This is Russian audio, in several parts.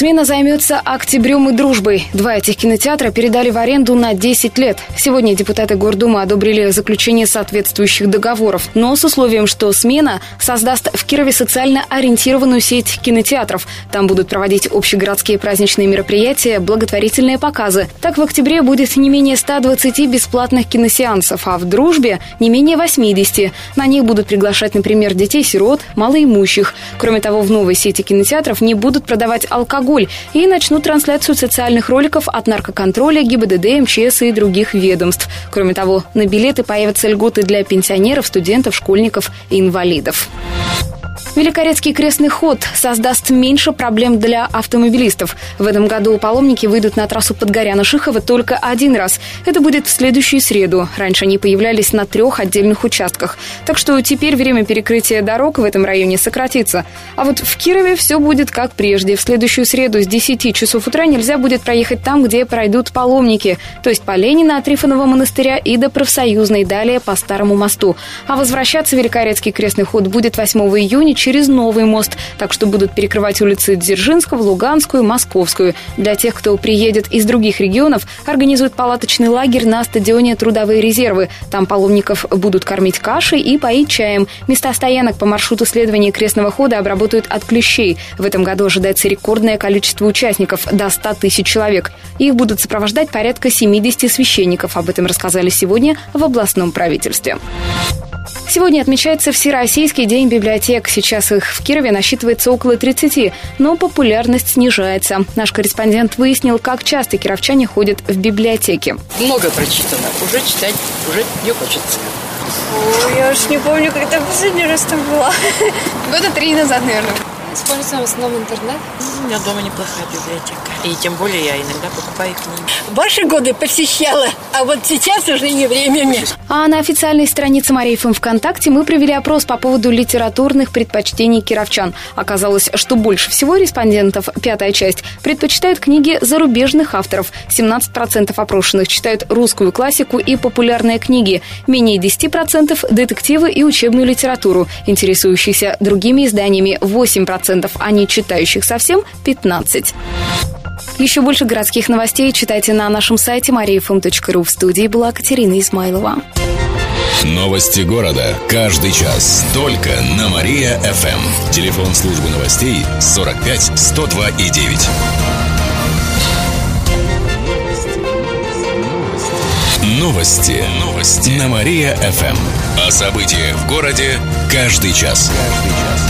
Смена займется «Октябрем» и «Дружбой». Два этих кинотеатра передали в аренду на 10 лет. Сегодня депутаты Гордумы одобрили заключение соответствующих договоров, но с условием, что смена создаст в Кирове социально ориентированную сеть кинотеатров. Там будут проводить общегородские праздничные мероприятия, благотворительные показы. Так в октябре будет не менее 120 бесплатных киносеансов, а в «Дружбе» не менее 80. На них будут приглашать, например, детей-сирот, малоимущих. Кроме того, в новой сети кинотеатров не будут продавать алкоголь алкоголь и начнут трансляцию социальных роликов от наркоконтроля, ГИБДД, МЧС и других ведомств. Кроме того, на билеты появятся льготы для пенсионеров, студентов, школьников и инвалидов. Великорецкий крестный ход создаст меньше проблем для автомобилистов. В этом году паломники выйдут на трассу Подгоряна-Шихова только один раз. Это будет в следующую среду. Раньше они появлялись на трех отдельных участках. Так что теперь время перекрытия дорог в этом районе сократится. А вот в Кирове все будет как прежде. В следующую среду с 10 часов утра нельзя будет проехать там, где пройдут паломники. То есть по Ленина от Трифонова монастыря и до Профсоюзной, далее по Старому мосту. А возвращаться Великорецкий крестный ход будет 8 июня через новый мост, так что будут перекрывать улицы Дзержинского, Луганскую, Московскую. Для тех, кто приедет из других регионов, организуют палаточный лагерь на стадионе «Трудовые резервы». Там паломников будут кормить кашей и поить чаем. Места стоянок по маршруту следования крестного хода обработают от клещей. В этом году ожидается рекордное количество участников – до 100 тысяч человек. Их будут сопровождать порядка 70 священников. Об этом рассказали сегодня в областном правительстве. Сегодня отмечается Всероссийский день библиотек. Сейчас их в Кирове насчитывается около 30, но популярность снижается. Наш корреспондент выяснил, как часто кировчане ходят в библиотеки. Много прочитано. Уже читать уже не хочется. Ой, я уж не помню, когда последний раз там была. Года три назад, наверное. Используем в основном интернет. У меня дома неплохая библиотека. И тем более я иногда покупаю книги. Ваши годы посещала, а вот сейчас уже не время мне. А на официальной странице Марии ФМ ВКонтакте мы провели опрос по поводу литературных предпочтений кировчан. Оказалось, что больше всего респондентов, пятая часть, предпочитают книги зарубежных авторов. 17% опрошенных читают русскую классику и популярные книги. Менее 10% – детективы и учебную литературу. Интересующиеся другими изданиями 8%, а не читающих совсем – 15%. Еще больше городских новостей читайте на нашем сайте mariafm.ru. В студии была Катерина Измайлова. Новости города. Каждый час. Только на Мария-ФМ. Телефон службы новостей 45 102 и 9. Новости. Новости. На Мария-ФМ. О событиях в городе каждый час. Каждый час.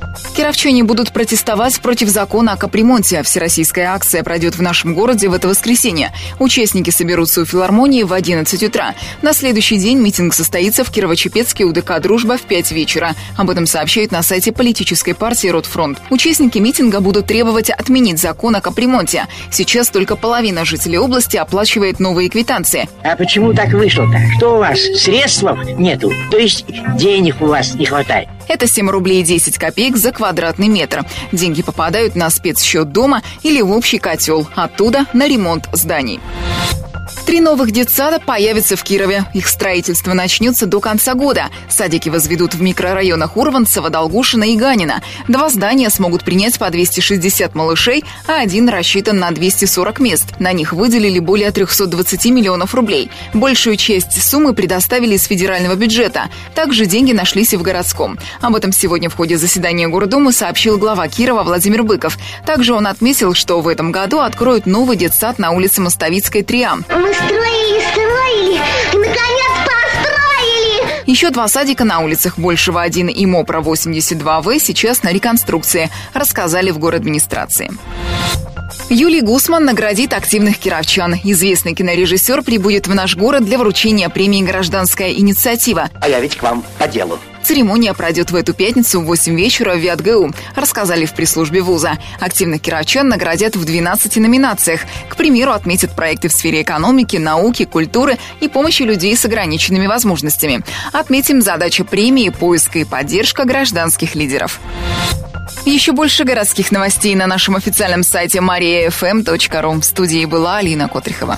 Кировчане будут протестовать против закона о капремонте. Всероссийская акция пройдет в нашем городе в это воскресенье. Участники соберутся у филармонии в 11 утра. На следующий день митинг состоится в Кирово-Чепецке УДК «Дружба» в 5 вечера. Об этом сообщают на сайте политической партии «Ротфронт». Участники митинга будут требовать отменить закон о капремонте. Сейчас только половина жителей области оплачивает новые квитанции. А почему так вышло-то? Что у вас, средств нету? То есть денег у вас не хватает? Это 7 рублей 10 копеек за квадратный метр. Деньги попадают на спецсчет дома или в общий котел. Оттуда на ремонт зданий. Три новых детсада появятся в Кирове. Их строительство начнется до конца года. Садики возведут в микрорайонах Урванцева, Долгушина и Ганина. Два здания смогут принять по 260 малышей, а один рассчитан на 240 мест. На них выделили более 320 миллионов рублей. Большую часть суммы предоставили из федерального бюджета. Также деньги нашлись и в городском. Об этом сегодня в ходе заседания Гордумы сообщил глава Кирова Владимир Быков. Также он отметил, что в этом году откроют новый детсад на улице Мостовицкой 3А. Мы строили, строили и, наконец, построили! Еще два садика на улицах Большего 1 и Мопра 82В сейчас на реконструкции, рассказали в город администрации. Юлий Гусман наградит активных кировчан. Известный кинорежиссер прибудет в наш город для вручения премии «Гражданская инициатива». А я ведь к вам по делу. Церемония пройдет в эту пятницу в 8 вечера в ВятГУ, рассказали в пресс-службе вуза. Активных кировчан наградят в 12 номинациях. К примеру, отметят проекты в сфере экономики, науки, культуры и помощи людей с ограниченными возможностями. Отметим задача премии поиска и поддержка гражданских лидеров. Еще больше городских новостей на нашем официальном сайте mariafm.ru. В студии была Алина Котрихова.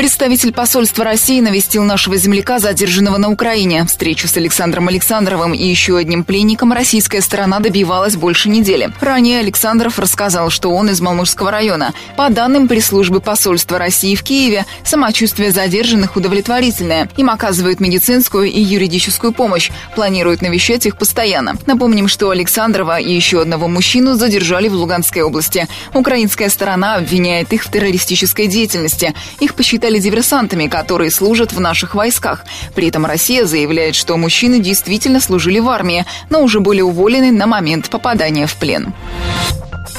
Представитель посольства России навестил нашего земляка, задержанного на Украине. Встречу с Александром Александровым и еще одним пленником российская сторона добивалась больше недели. Ранее Александров рассказал, что он из Малмышского района. По данным пресс-службы посольства России в Киеве, самочувствие задержанных удовлетворительное. Им оказывают медицинскую и юридическую помощь. Планируют навещать их постоянно. Напомним, что Александрова и еще одного мужчину задержали в Луганской области. Украинская сторона обвиняет их в террористической деятельности. Их посчитали стали диверсантами, которые служат в наших войсках. При этом Россия заявляет, что мужчины действительно служили в армии, но уже были уволены на момент попадания в плен.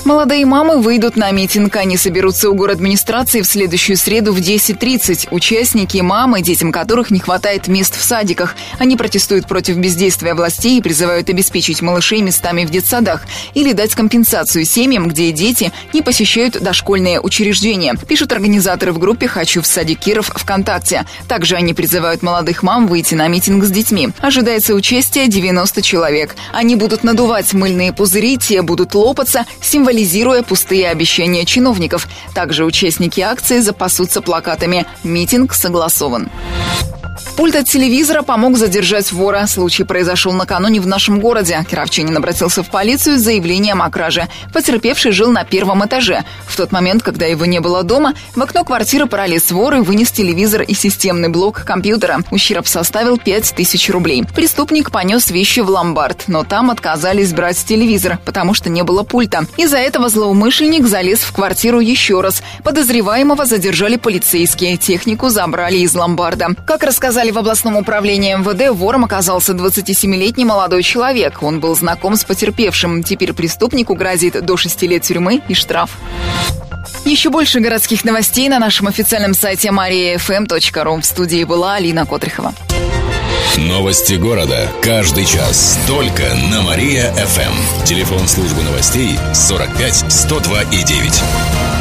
Молодые мамы выйдут на митинг. Они соберутся у город администрации в следующую среду в 10.30. Участники – мамы, детям которых не хватает мест в садиках. Они протестуют против бездействия властей и призывают обеспечить малышей местами в детсадах или дать компенсацию семьям, где дети не посещают дошкольные учреждения, пишут организаторы в группе «Хочу в садик Киров» ВКонтакте. Также они призывают молодых мам выйти на митинг с детьми. Ожидается участие 90 человек. Они будут надувать мыльные пузыри, те будут лопаться, символизируя пустые обещания чиновников. Также участники акции запасутся плакатами «Митинг согласован». Пульт от телевизора помог задержать вора. Случай произошел накануне в нашем городе. Кировчанин обратился в полицию с заявлением о краже. Потерпевший жил на первом этаже. В тот момент, когда его не было дома, в окно квартиры пролез вор и вынес телевизор и системный блок компьютера. Ущерб составил 5000 рублей. Преступник понес вещи в ломбард, но там отказались брать телевизор, потому что не было пульта. Из-за этого злоумышленник залез в квартиру еще раз. Подозреваемого задержали полицейские. Технику забрали из ломбарда. Как рассказали в областном управлении МВД вором оказался 27-летний молодой человек. Он был знаком с потерпевшим. Теперь преступнику грозит до 6 лет тюрьмы и штраф. Еще больше городских новостей на нашем официальном сайте mariafm.ru. В студии была Алина Котрихова. Новости города. Каждый час. Только на Мария-ФМ. Телефон службы новостей 45 102 и 9.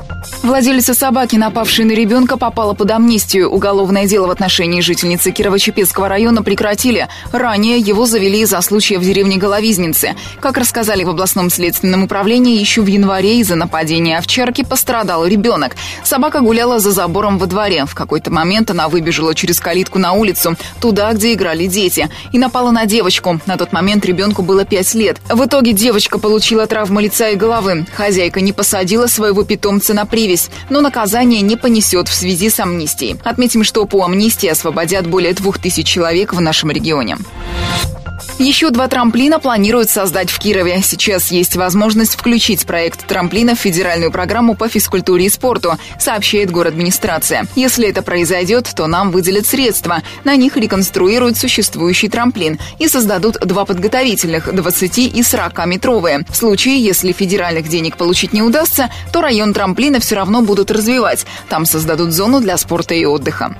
Владелица собаки, напавшей на ребенка, попала под амнистию. Уголовное дело в отношении жительницы Кирово-Чепецкого района прекратили. Ранее его завели из-за случая в деревне Головизницы. Как рассказали в областном следственном управлении, еще в январе из-за нападения овчарки пострадал ребенок. Собака гуляла за забором во дворе. В какой-то момент она выбежала через калитку на улицу, туда, где играли дети, и напала на девочку. На тот момент ребенку было 5 лет. В итоге девочка получила травмы лица и головы. Хозяйка не посадила своего питомца на привязь привязь, но наказание не понесет в связи с амнистией. Отметим, что по амнистии освободят более двух тысяч человек в нашем регионе. Еще два трамплина планируют создать в Кирове. Сейчас есть возможность включить проект трамплина в федеральную программу по физкультуре и спорту, сообщает администрация. Если это произойдет, то нам выделят средства. На них реконструируют существующий трамплин и создадут два подготовительных – 20 и 40-метровые. В случае, если федеральных денег получить не удастся, то район трамплина все равно будут развивать. Там создадут зону для спорта и отдыха.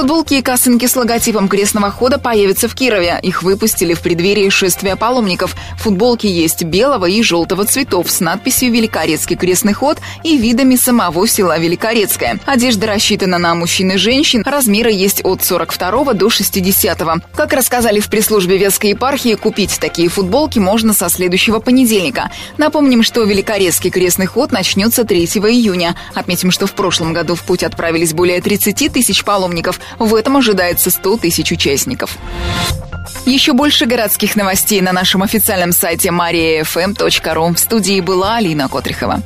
Футболки и косынки с логотипом крестного хода появятся в Кирове. Их выпустили в преддверии шествия паломников. Футболки есть белого и желтого цветов с надписью «Великорецкий крестный ход» и видами самого села Великорецкое. Одежда рассчитана на мужчин и женщин. Размеры есть от 42 до 60. Как рассказали в пресс-службе Вятской епархии, купить такие футболки можно со следующего понедельника. Напомним, что Великорецкий крестный ход начнется 3 июня. Отметим, что в прошлом году в путь отправились более 30 тысяч паломников. В этом ожидается 100 тысяч участников. Еще больше городских новостей на нашем официальном сайте mariafm.ru. В студии была Алина Котрихова.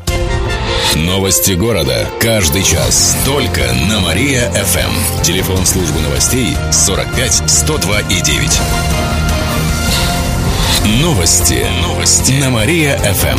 Новости города. Каждый час. Только на Мария-ФМ. Телефон службы новостей 45 102 и 9. Новости. Новости. На Мария-ФМ.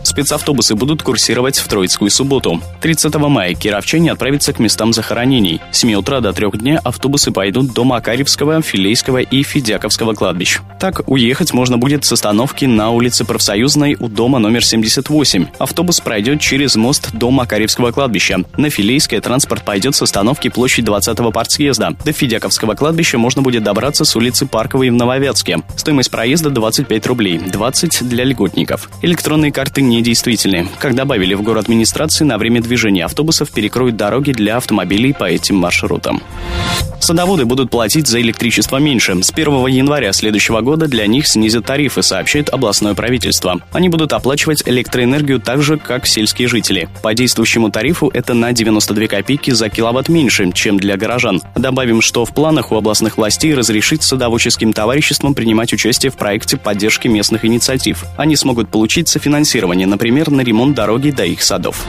Спецавтобусы будут курсировать в Троицкую субботу. 30 мая кировчане отправятся к местам захоронений. С 7 утра до 3 дня автобусы пойдут до Макаревского, Филейского и Федяковского кладбищ. Так, уехать можно будет с остановки на улице Профсоюзной у дома номер 78. Автобус пройдет через мост до Макаревского кладбища. На Филейское транспорт пойдет с остановки площадь 20-го партсъезда. До Федяковского кладбища можно будет добраться с улицы Парк Парковой в Нововятске. Стоимость проезда 25 рублей, 20 для льготников. Электронные карты недействительны. Как добавили в город администрации, на время движения автобусов перекроют дороги для автомобилей по этим маршрутам. Садоводы будут платить за электричество меньше. С 1 января следующего года для них снизят тарифы, сообщает областное правительство. Они будут оплачивать электроэнергию так же, как сельские жители. По действующему тарифу это на 92 копейки за киловатт меньше, чем для горожан. Добавим, что в планах у областных властей разрешить садоводческим товариществам принимать участие в проекте поддержки местных инициатив. Они смогут получить софинансирование, например, на ремонт дороги до их садов.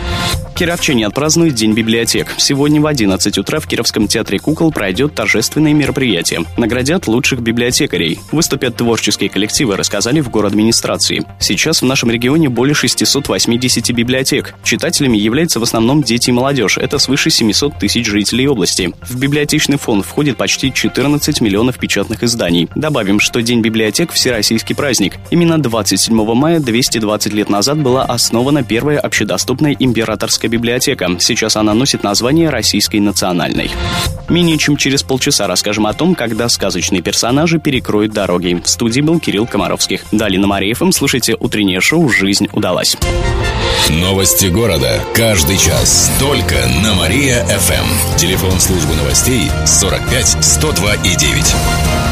Кировчане отпразднуют День библиотек. Сегодня в 11 утра в Кировском театре кукол пройдет торжественное мероприятие. Наградят лучших библиотекарей. Выступят творческие коллективы, рассказали в город администрации. Сейчас в нашем регионе более 680 библиотек. Читателями являются в основном дети и молодежь. Это свыше 700 тысяч жителей области. В библиотечный фонд входит почти 14 миллионов печатных изданий. Добавим, что День библиотек – всероссийский праздник. Именно 27 мая 220 лет назад была основана первая общедоступная императорская библиотека. Сейчас она носит название Российской национальной. Менее чем через полчаса расскажем о том, когда сказочные персонажи перекроют дороги. В студии был Кирилл Комаровских. Далее на Мария-ФМ слушайте утреннее шоу «Жизнь удалась». Новости города. Каждый час. Только на Мария-ФМ. Телефон службы новостей 45 102 и 9.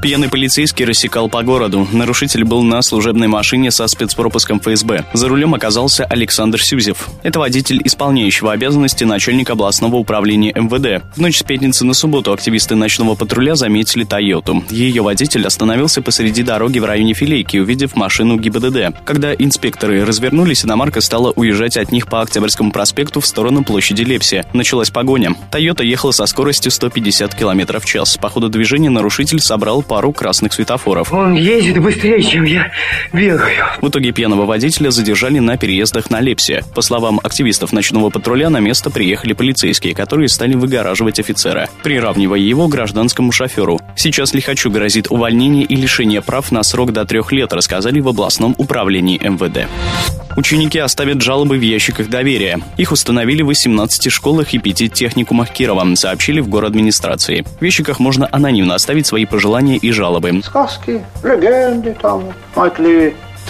Пьяный полицейский рассекал по городу. Нарушитель был на служебной машине со спецпропуском ФСБ. За рулем оказался Александр Сюзев. Это водитель исполняющего обязанности начальника областного управления МВД. В ночь с пятницы на субботу активисты ночного патруля заметили Тойоту. Ее водитель остановился посреди дороги в районе Филейки, увидев машину ГИБДД. Когда инспекторы развернулись, иномарка стала уезжать от них по Октябрьскому проспекту в сторону площади Лепси. Началась погоня. Тойота ехала со скоростью 150 км в час. По ходу движения нарушитель собрал пару красных светофоров. Он едет быстрее, чем я бегаю. В итоге пьяного водителя задержали на переездах на Лепсе. По словам активистов ночного патруля, на место приехали полицейские, которые стали выгораживать офицера, приравнивая его к гражданскому шоферу. Сейчас лихачу грозит увольнение и лишение прав на срок до трех лет, рассказали в областном управлении МВД. Ученики оставят жалобы в ящиках доверия. Их установили в 18 школах и 5 техникумах Кирова, сообщили в администрации. В ящиках можно анонимно оставить свои пожелания и жалобы. Сказки, легенды там,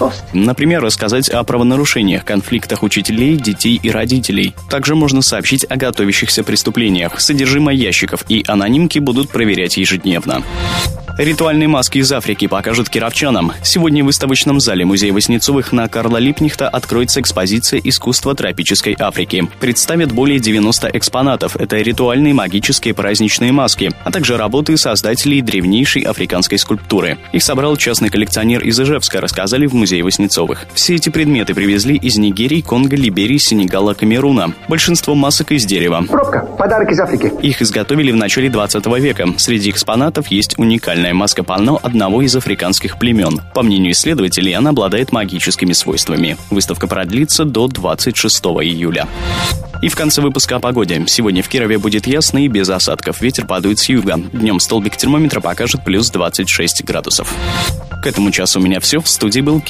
Майкли, Например, рассказать о правонарушениях, конфликтах учителей, детей и родителей. Также можно сообщить о готовящихся преступлениях. Содержимое ящиков и анонимки будут проверять ежедневно. Ритуальные маски из Африки покажут кировчанам. Сегодня в выставочном зале Музея Васнецовых на Карла Липнихта откроется экспозиция искусства тропической Африки. Представят более 90 экспонатов. Это ритуальные магические праздничные маски, а также работы создателей древнейшей африканской скульптуры. Их собрал частный коллекционер из Ижевска, рассказали в Музее Васнецовых. Все эти предметы привезли из Нигерии, Конго, Либерии, Сенегала, Камеруна. Большинство масок из дерева. Пробка. Подарок из Африки. Их изготовили в начале 20 века. Среди экспонатов есть уникальная Уникальная маска панно одного из африканских племен. По мнению исследователей, она обладает магическими свойствами. Выставка продлится до 26 июля. И в конце выпуска о погоде. Сегодня в Кирове будет ясно и без осадков. Ветер падает с юга. Днем столбик термометра покажет плюс 26 градусов. К этому часу у меня все. В студии был